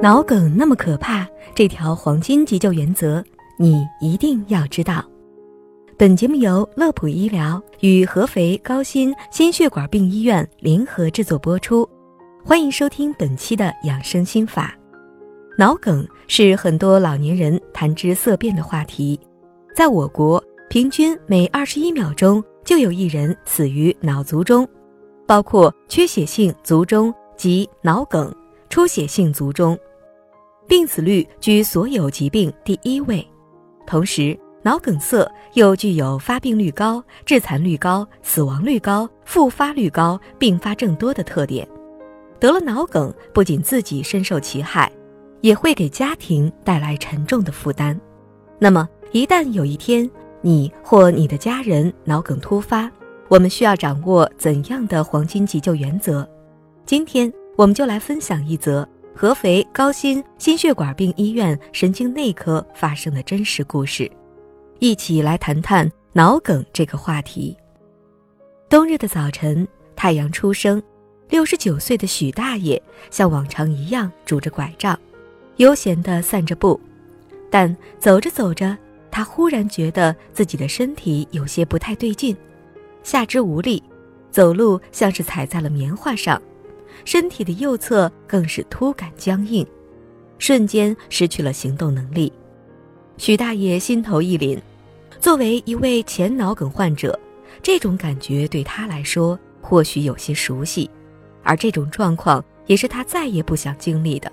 脑梗那么可怕，这条黄金急救原则你一定要知道。本节目由乐普医疗与合肥高新心血管病医院联合制作播出，欢迎收听本期的养生心法。脑梗是很多老年人谈之色变的话题，在我国，平均每二十一秒钟就有一人死于脑卒中，包括缺血性卒中及脑梗、出血性卒中。病死率居所有疾病第一位，同时脑梗塞又具有发病率高、致残率高、死亡率高、复发率高、并发症多的特点。得了脑梗，不仅自己深受其害，也会给家庭带来沉重的负担。那么，一旦有一天你或你的家人脑梗突发，我们需要掌握怎样的黄金急救原则？今天我们就来分享一则。合肥高新心血管病医院神经内科发生的真实故事，一起来谈谈脑梗这个话题。冬日的早晨，太阳初升，六十九岁的许大爷像往常一样拄着拐杖，悠闲地散着步。但走着走着，他忽然觉得自己的身体有些不太对劲，下肢无力，走路像是踩在了棉花上。身体的右侧更是突感僵硬，瞬间失去了行动能力。许大爷心头一凛，作为一位前脑梗患者，这种感觉对他来说或许有些熟悉，而这种状况也是他再也不想经历的。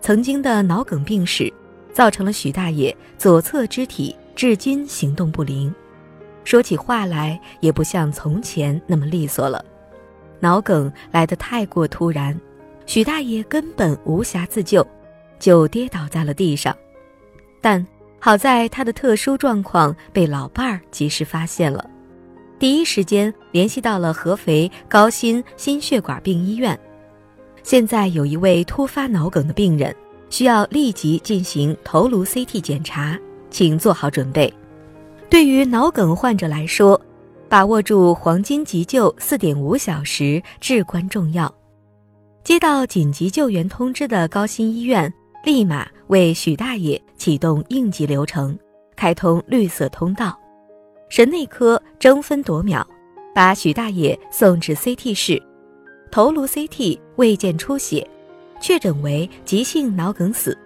曾经的脑梗病史，造成了许大爷左侧肢体至今行动不灵，说起话来也不像从前那么利索了。脑梗来得太过突然，许大爷根本无暇自救，就跌倒在了地上。但好在他的特殊状况被老伴儿及时发现了，第一时间联系到了合肥高新心血管病医院。现在有一位突发脑梗的病人，需要立即进行头颅 CT 检查，请做好准备。对于脑梗患者来说，把握住黄金急救四点五小时至关重要。接到紧急救援通知的高新医院，立马为许大爷启动应急流程，开通绿色通道。神内科争分夺秒，把许大爷送至 CT 室，头颅 CT 未见出血，确诊为急性脑梗死。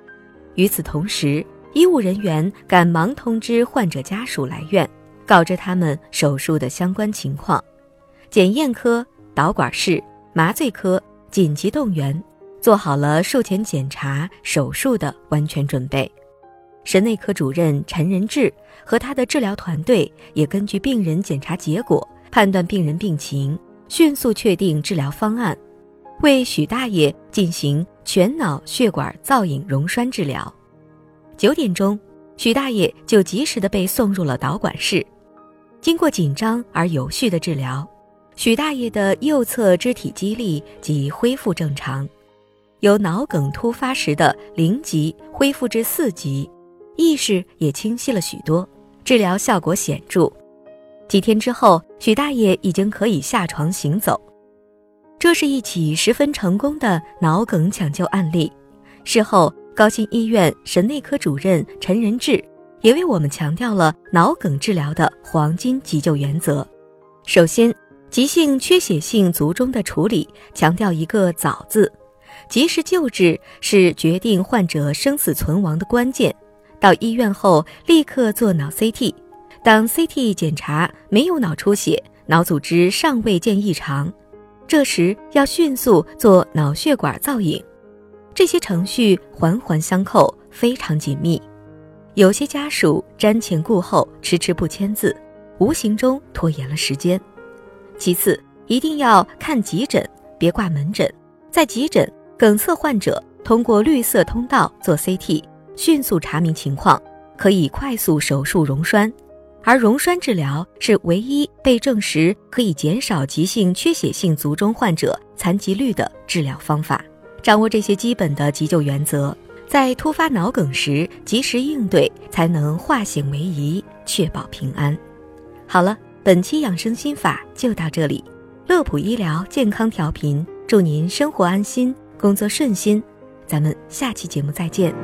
与此同时，医务人员赶忙通知患者家属来院。告知他们手术的相关情况，检验科、导管室、麻醉科紧急动员，做好了术前检查、手术的完全准备。神内科主任陈仁志和他的治疗团队也根据病人检查结果判断病人病情，迅速确定治疗方案，为许大爷进行全脑血管造影溶栓治疗。九点钟，许大爷就及时的被送入了导管室。经过紧张而有序的治疗，许大爷的右侧肢体肌力即恢复正常，由脑梗突发时的零级恢复至四级，意识也清晰了许多，治疗效果显著。几天之后，许大爷已经可以下床行走。这是一起十分成功的脑梗抢救案例。事后，高新医院神内科主任陈仁志。也为我们强调了脑梗治疗的黄金急救原则。首先，急性缺血性卒中的处理强调一个“早”字，及时救治是决定患者生死存亡的关键。到医院后立刻做脑 CT，当 CT 检查没有脑出血，脑组织尚未见异常，这时要迅速做脑血管造影。这些程序环环相扣，非常紧密。有些家属瞻前顾后，迟迟不签字，无形中拖延了时间。其次，一定要看急诊，别挂门诊。在急诊，梗塞患者通过绿色通道做 CT，迅速查明情况，可以快速手术溶栓。而溶栓治疗是唯一被证实可以减少急性缺血性卒中患者残疾率的治疗方法。掌握这些基本的急救原则。在突发脑梗时及时应对，才能化险为夷，确保平安。好了，本期养生心法就到这里。乐普医疗健康调频，祝您生活安心，工作顺心。咱们下期节目再见。